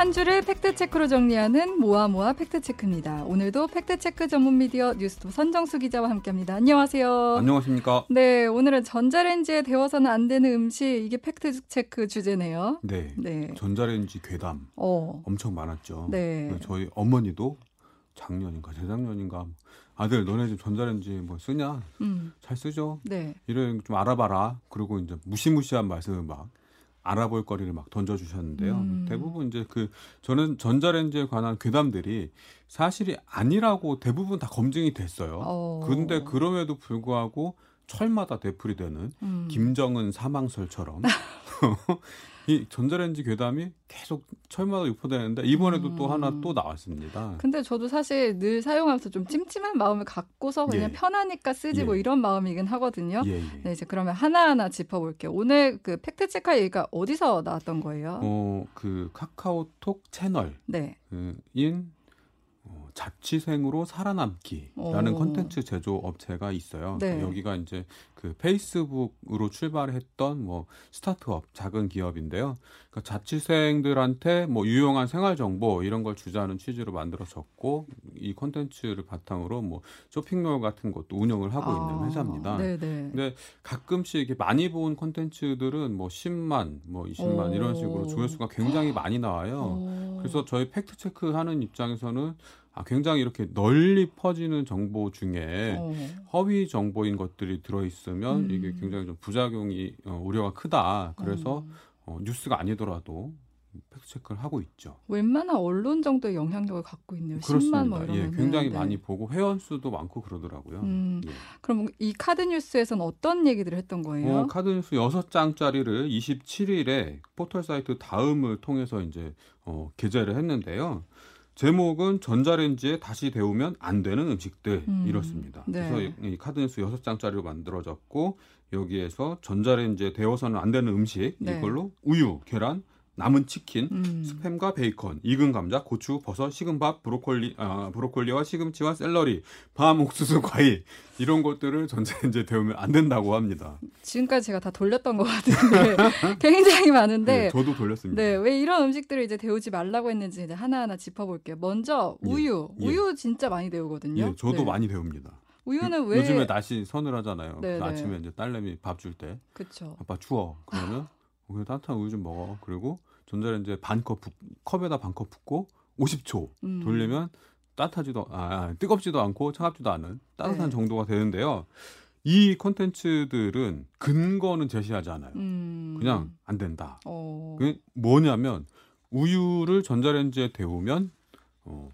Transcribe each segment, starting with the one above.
한 주를 팩트체크로 정리하는 모아모아 팩트체크입니다. 오늘도 팩트체크 전문 미디어 뉴스톱 선정수 기자와 함께합니다. 안녕하세요. 안녕하십니까. 네, 오늘은 전자레인지에 데워서는 안 되는 음식 이게 팩트체크 주제네요. 네. 네. 전자레인지 괴담 어. 엄청 많았죠. 네. 저희 어머니도 작년인가 재작년인가 아들 너네 집 전자레인지 뭐 쓰냐? 음. 잘 쓰죠. 네. 이런 좀 알아봐라. 그리고 이제 무시무시한 말씀을 막 알아볼 거리를 막 던져주셨는데요. 음. 대부분 이제 그 저는 전자레인지에 관한 괴담들이 사실이 아니라고 대부분 다 검증이 됐어요. 어. 근데 그럼에도 불구하고 철마다 되풀이 되는 음. 김정은 사망설처럼 이 전자레인지 괴담이 계속 철마다 유포되는데 이번에도 음. 또 하나 또 나왔습니다. 근데 저도 사실 늘 사용하면서 좀 찜찜한 마음을 갖고서 그냥 예. 편하니까 쓰지 예. 뭐 이런 마음이긴 하거든요. 예, 예. 네, 이제 그러면 하나하나 짚어볼게요. 오늘 그 팩트 체크 얘기가 어디서 나왔던 거예요? 어, 그 카카오톡 채널인 네. 어, 자취생으로 살아남기라는 오. 컨텐츠 제조 업체가 있어요. 네. 여기가 이제 그 페이스북으로 출발했던 뭐 스타트업 작은 기업인데요. 그러니까 자취생들한테 뭐 유용한 생활 정보 이런 걸 주자는 취지로 만들어졌고 이 컨텐츠를 바탕으로 뭐 쇼핑몰 같은 것도 운영을 하고 있는 회사입니다. 아, 네네. 근데 가끔씩 이렇게 많이 본 콘텐츠들은 뭐 10만, 뭐 20만 오. 이런 식으로 조회수가 굉장히 많이 나와요. 오. 그래서 저희 팩트 체크하는 입장에서는 아, 굉장히 이렇게 널리 퍼지는 정보 중에 어. 허위 정보인 것들이 들어 있으면 음. 이게 굉장히 좀 부작용이 어, 우려가 크다. 그래서 음. 어, 뉴스가 아니더라도 팩트 체크를 하고 있죠. 웬만한 언론 정도의 영향력을 갖고 있네요. 10만 그렇습니다. 뭐 이러면 예, 굉장히 많이 보고 회원 수도 많고 그러더라고요. 음, 예. 그럼 이 카드 뉴스에서는 어떤 얘기들을 했던 거예요? 어, 카드 뉴스 6장짜리를 27일에 포털 사이트 다음을 통해서 이제 어, 게재를 했는데요. 제목은 전자레인지에 다시 데우면 안 되는 음식들 음, 이렇습니다. 네. 그래서 이, 이 카드뉴스 6장짜리로 만들어졌고 여기에서 전자레인지에 데워서는 안 되는 음식 네. 이걸로 우유, 계란, 남은 치킨, 음. 스팸과 베이컨, 익은 감자, 고추, 버섯, 식은 밥, 브로콜리, 아, 브로콜리와 시금치와 셀러리, 밤, 옥수수, 과일 이런 것들을 전자레인지에 데우면 안 된다고 합니다. 지금까지 제가 다 돌렸던 것 같은데 굉장히 많은데 네, 저도 돌렸습니다. 네, 왜 이런 음식들을 이제 데우지 말라고 했는지 이제 하나하나 짚어볼게요. 먼저 예, 우유, 예. 우유 진짜 많이 데우거든요. 예, 저도 네. 많이 데웁니다. 우유는 요- 왜? 요즘에 날씨 서늘하잖아요. 네, 네. 아침에 이제 딸내미 밥 줄 때 그쵸. 아빠 추워 그러면 그냥 따뜻한 우유 좀 먹어. 그리고 전자레인지에 반컵 붓, 컵에다 반 컵 붓고 50초 음. 돌리면 따뜻하지도 아, 아, 뜨겁지도 않고 차갑지도 않은 따뜻한 네. 정도가 되는데요. 이 콘텐츠들은 근거는 제시하지 않아요. 음. 그냥 안 된다. 어. 그게 뭐냐면 우유를 전자레인지에 데우면 어,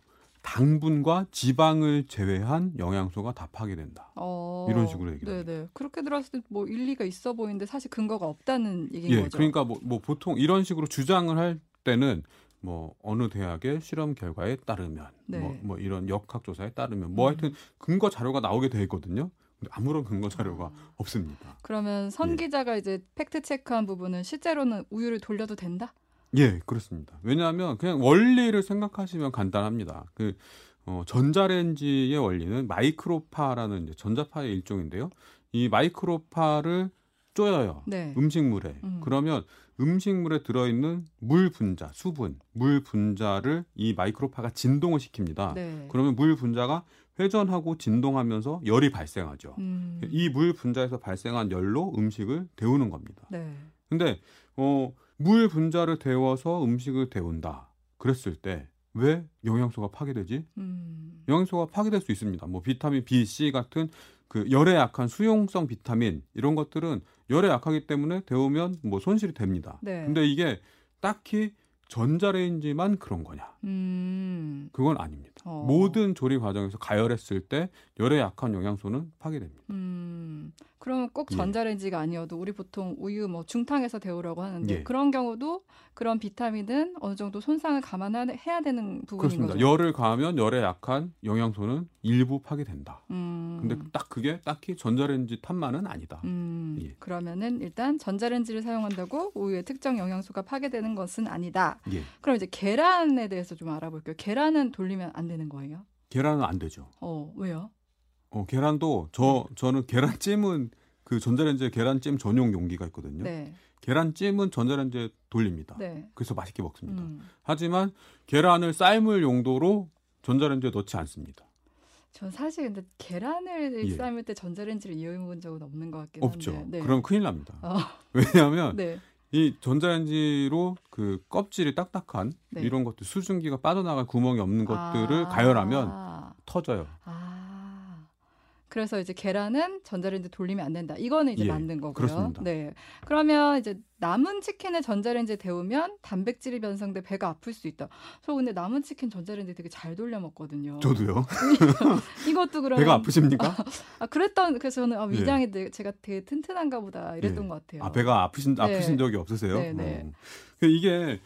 당분과 지방을 제외한 영양소가 다 파괴된다. 어. 이런 식으로 얘기를 네네. 그렇게 들었을 때 뭐 일리가 있어 보이는데 사실 근거가 없다는 얘기인 예, 거죠. 그러니까 뭐, 뭐 보통 이런 식으로 주장을 할 때는 뭐 어느 대학의 실험 결과에 따르면 네. 뭐, 뭐 이런 역학 조사에 따르면 뭐 음. 하여튼 근거 자료가 나오게 돼 있거든요. 근데 아무런 근거 자료가 아. 없습니다. 그러면 선 예. 기자가 이제 팩트 체크한 부분은 실제로는 우유를 돌려도 된다? 예, 그렇습니다. 왜냐하면 그냥 원리를 생각하시면 간단합니다. 그 어, 전자레인지의 원리는 마이크로파라는 이제 전자파의 일종인데요. 이 마이크로파를 쪼여요. 네. 음식물에. 음. 그러면 음식물에 들어있는 물 분자, 수분, 물 분자를 이 마이크로파가 진동을 시킵니다. 네. 그러면 물 분자가 회전하고 진동하면서 열이 발생하죠. 음. 이물 분자에서 발생한 열로 음식을 데우는 겁니다. 네. 근데 어, 물 분자를 데워서 음식을 데운다. 그랬을 때 왜 영양소가 파괴되지? 음. 영양소가 파괴될 수 있습니다. 뭐 비타민 B, C 같은 그 열에 약한 수용성 비타민 이런 것들은 열에 약하기 때문에 데우면 뭐 손실이 됩니다. 네. 근데 이게 딱히 전자레인지만 그런 거냐? 음. 그건 아닙니다. 어. 모든 조리 과정에서 가열했을 때 열에 약한 영양소는 파괴됩니다. 음. 그러면 꼭 예. 전자레인지가 아니어도 우리 보통 우유 뭐 중탕해서 데우라고 하는데 예. 그런 경우도 그런 비타민은 어느 정도 손상을 감안해야 되는 부분인 그렇습니다. 거죠. 열을 가하면 열에 약한 영양소는 일부 파괴된다. 음. 근데 딱 그게 딱히 전자레인지 탓만은 아니다. 음, 예. 그러면은 일단 전자레인지를 사용한다고 우유의 특정 영양소가 파괴되는 것은 아니다. 예. 그럼 이제 계란에 대해서 좀 알아볼게요. 계란은 돌리면 안 되는 거예요? 계란은 안 되죠. 어, 왜요? 어, 계란도 저 저는 계란찜은 그 전자레인지에 계란찜 전용 용기가 있거든요. 네. 계란찜은 전자레인지에 돌립니다. 네. 그래서 맛있게 먹습니다. 음. 하지만 계란을 삶을 용도로 전자레인지에 넣지 않습니다. 전 사실 근데 계란을 예. 삶을 때 전자레인지를 이용해 본 적은 없는 것 같긴 없죠. 한데. 네. 그럼 큰일 납니다. 어, 왜냐하면 네. 이 전자레인지로 그 껍질이 딱딱한 네. 이런 것들 수증기가 빠져나갈 구멍이 없는 것들을 아. 가열하면 터져요. 아. 그래서 이제 계란은 전자레인지 돌리면 안 된다. 이거는 이제 예, 맞는 거고요. 그렇습니다. 네. 그러면 이제 남은 치킨을 전자레인지에 데우면 단백질이 변성돼 배가 아플 수 있다. 저 근데 남은 치킨 전자레인지 되게 잘 돌려 먹거든요. 저도요. 이것도 그러면 배가 아프십니까? 아 그랬던 그래서 저는 아, 예. 위장이 되- 제가 되게 튼튼한가 보다 이랬던 예. 것 같아요. 아 배가 아프신 네. 아프신 적이 없으세요? 네, 네. 어. 그 이게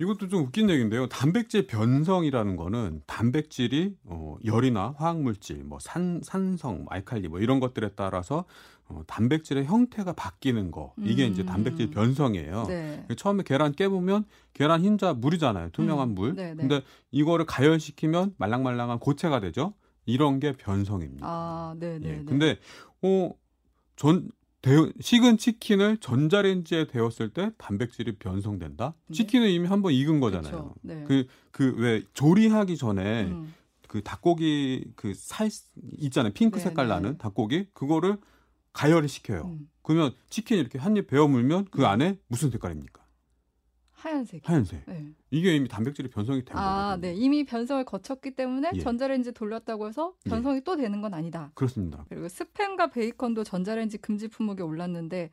이것도 좀 웃긴 얘기인데요. 단백질 변성이라는 거는 단백질이 어, 열이나 화학물질, 뭐 산, 산성, 알칼리 뭐 이런 것들에 따라서 어, 단백질의 형태가 바뀌는 거 이게 이제 음. 단백질 변성이에요. 네. 처음에 계란 깨보면 계란 흰자 물이잖아요. 투명한 음, 물. 네, 네. 근데 이거를 가열시키면 말랑말랑한 고체가 되죠. 이런 게 변성입니다. 아, 네, 네. 예. 네. 근데 어, 전 식은 치킨을 전자레인지에 데웠을 때 단백질이 변성된다. 네. 치킨은 이미 한번 익은 거잖아요. 그렇죠. 네. 그그왜 조리하기 전에 음. 그 닭고기 그 살 있잖아요. 핑크 네, 색깔 네. 나는 닭고기 그거를 가열을 시켜요. 음. 그러면 치킨 이렇게 한 입 베어 물면 그 안에 무슨 색깔입니까? 하얀색. 하얀색. 네. 이게 이미 단백질이 변성이 된 아, 거거든요. 네. 이미 변성을 거쳤기 때문에 예. 전자레인지 돌렸다고 해서 예. 변성이 또 되는 건 아니다. 그렇습니다. 그리고 스팸과 베이컨도 전자레인지 금지 품목에 올랐는데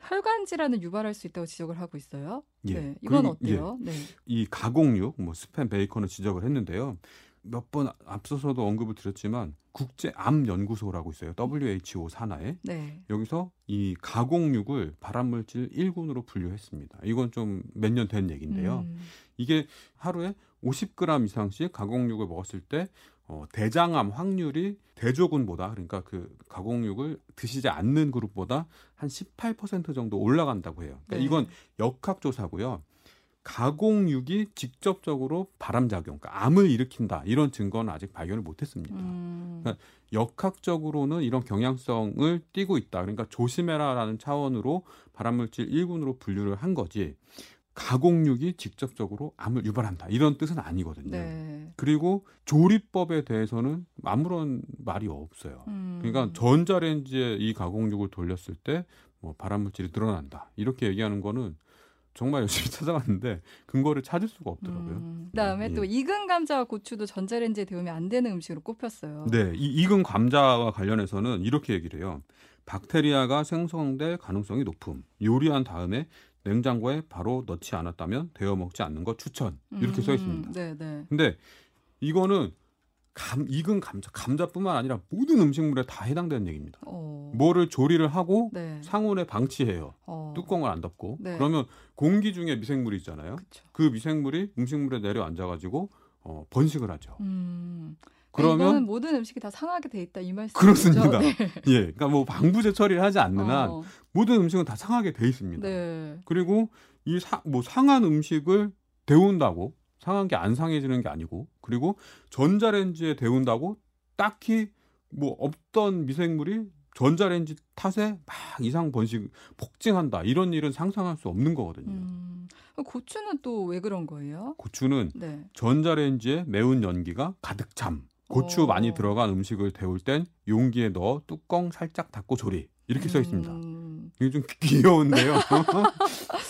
혈관 질환을 유발할 수 있다고 지적을 하고 있어요. 예. 네. 이건 그리고, 어때요? 네. 이 가공육, 뭐 스팸, 베이컨을 지적을 했는데요. 몇 번 앞서서도 언급을 드렸지만 국제 암 연구소라고 있어요. WHO 산하에 네. 여기서 이 가공육을 발암물질 1군으로 분류했습니다. 이건 좀 몇 년 된 얘기인데요. 음. 이게 하루에 50g 이상씩 가공육을 먹었을 때 어, 대장암 확률이 대조군보다 그러니까 그 가공육을 드시지 않는 그룹보다 한 18% 정도 올라간다고 해요. 그러니까 네. 이건 역학조사고요. 가공육이 직접적으로 발암 작용, 그러니까 암을 일으킨다 이런 증거는 아직 발견을 못했습니다. 음. 그러니까 역학적으로는 이런 경향성을 띠고 있다. 그러니까 조심해라라는 차원으로 발암물질 1군으로 분류를 한 거지. 가공육이 직접적으로 암을 유발한다. 이런 뜻은 아니거든요. 네. 그리고 조리법에 대해서는 아무런 말이 없어요. 음. 그러니까 전자레인지에 이 가공육을 돌렸을 때 뭐 발암물질이 늘어난다. 이렇게 얘기하는 거는 정말 열심히 찾아봤는데 근거를 찾을 수가 없더라고요. 음. 그다음에 예. 또 익은 감자와 고추도 전자레인지에 데우면 안 되는 음식으로 꼽혔어요. 네, 이 익은 감자와 관련해서는 이렇게 얘기를 해요. 박테리아가 생성될 가능성이 높음. 요리한 다음에 냉장고에 바로 넣지 않았다면 데워 먹지 않는 것 추천. 이렇게 써 있습니다. 음. 네, 네. 근데 이거는 감, 익은 감자, 감자뿐만 아니라 모든 음식물에 다 해당되는 얘기입니다. 어. 뭐를 조리를 하고 네. 상온에 방치해요. 어. 뚜껑을 안 덮고. 네. 그러면 공기 중에 미생물이 있잖아요. 그렇죠. 그 미생물이 음식물에 내려앉아가지고 어, 번식을 하죠. 음. 그러면 이거는 모든 음식이 다 상하게 돼 있다 이 말씀이죠. 그렇습니다. 네. 예, 그러니까 뭐 방부제 처리를 하지 않는 한 어. 모든 음식은 다 상하게 돼 있습니다. 네. 그리고 이 뭐 상한 음식을 데운다고 상한 게 안 상해지는 게 아니고 그리고 전자레인지에 데운다고 딱히 뭐 없던 미생물이 전자레인지 탓에 막 이상 번식 폭증한다 이런 일은 상상할 수 없는 거거든요. 음. 고추는 또 왜 그런 거예요? 고추는 네. 전자레인지에 매운 연기가 가득 참. 고추 어. 많이 들어간 음식을 데울 땐 용기에 넣어 뚜껑 살짝 닫고 조리. 이렇게 써 있습니다. 음. 이게 좀 귀여운데요.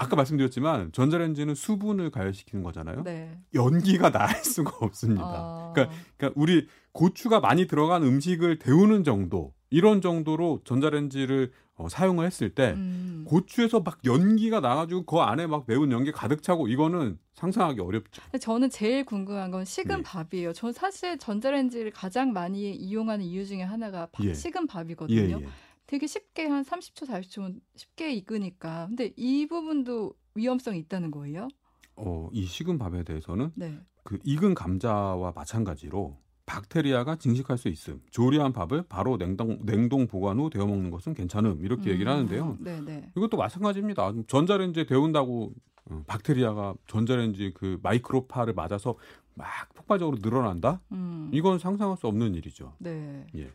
아까 말씀드렸지만 전자레인지는 수분을 가열시키는 거잖아요. 네. 연기가 날 수가 없습니다. 아. 그러니까, 그러니까 우리 고추가 많이 들어간 음식을 데우는 정도 이런 정도로 전자레인지를 어, 사용을 했을 때 음. 고추에서 막 연기가 나가지고 그 안에 막 매운 연기 가득 차고 이거는 상상하기 어렵죠. 저는 제일 궁금한 건 식은 예. 밥이에요. 전 사실 전자레인지를 가장 많이 이용하는 이유 중에 하나가 밥, 예. 식은 예, 밥이거든요. 예. 되게 쉽게 한 30초, 40초면 쉽게 익으니까. 근데 이 부분도 위험성이 있다는 거예요? 어, 이 식은 밥에 대해서는 네. 그 익은 감자와 마찬가지로 박테리아가 증식할 수 있음. 조리한 밥을 바로 냉동 냉동 보관 후 데워 먹는 것은 괜찮음. 이렇게 얘기를 하는데요. 네, 네. 이것도 마찬가지입니다. 전자레인지에 데운다고 어, 박테리아가 전자레인지 그 마이크로파를 맞아서 막 폭발적으로 늘어난다? 음. 이건 상상할 수 없는 일이죠. 네. 예.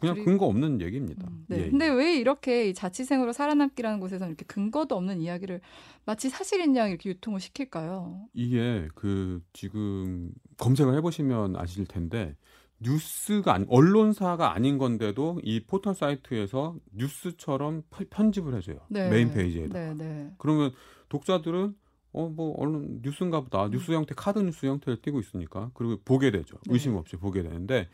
그냥 그리고- 근거 없는 얘기입니다. 음, 네. 예, 예. 근데 왜 이렇게 이 자취생으로 살아남기라는 곳에서는 이렇게 근거도 없는 이야기를 마치 사실인 양 이렇게 유통을 시킬까요? 이게 그 지금 검색을 해보시면 아실 텐데 뉴스가 아니, 언론사가 아닌 건데도 이 포털 사이트에서 뉴스처럼 편- 편집을 해줘요 네. 메인 페이지에다. 네, 네. 그러면 독자들은 어뭐 언론 뉴스인가 보다 뉴스 형태 카드 뉴스 형태를 띄고 있으니까 그리고 보게 되죠 네. 의심 없이 보게 되는데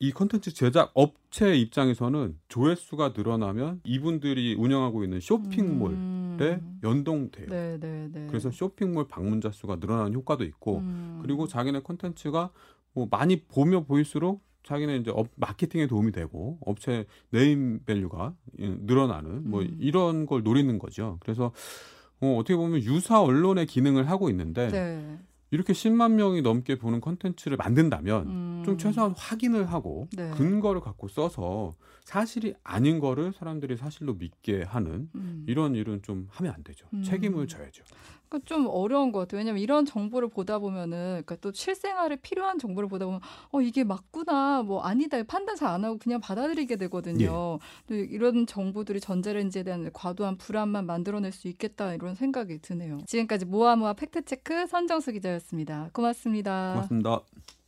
이 컨텐츠 제작 업체 입장에서는 조회수가 늘어나면 이분들이 운영하고 있는 쇼핑몰에 음. 연동돼요. 네, 네, 네. 그래서 쇼핑몰 방문자 수가 늘어나는 효과도 있고 음. 그리고 자기네 콘텐츠가 뭐 많이 보며 보일수록 자기네 이제 업, 마케팅에 도움이 되고 업체 name value가 예, 늘어나는 뭐 음. 이런 걸 노리는 거죠. 그래서 어, 어떻게 보면 유사 언론의 기능을 하고 있는데 네. 이렇게 10만 명이 넘게 보는 콘텐츠를 만든다면 음. 좀 최소한 확인을 하고 네. 근거를 갖고 써서 사실이 아닌 거를 사람들이 사실로 믿게 하는 음. 이런 일은 좀 하면 안 되죠. 음. 책임을 져야죠. 그러니까 좀 어려운 것 같아요. 왜냐면 이런 정보를 보다 보면은, 그러니까 또 실생활에 필요한 정보를 보다 보면, 어 이게 맞구나, 뭐 아니다 판단 잘 안 하고 그냥 받아들이게 되거든요. 예. 또 이런 정보들이 전자레인지에 대한 과도한 불안만 만들어낼 수 있겠다 이런 생각이 드네요. 지금까지 모아모아 팩트 체크 선정수 기자였습니다. 고맙습니다. 고맙습니다.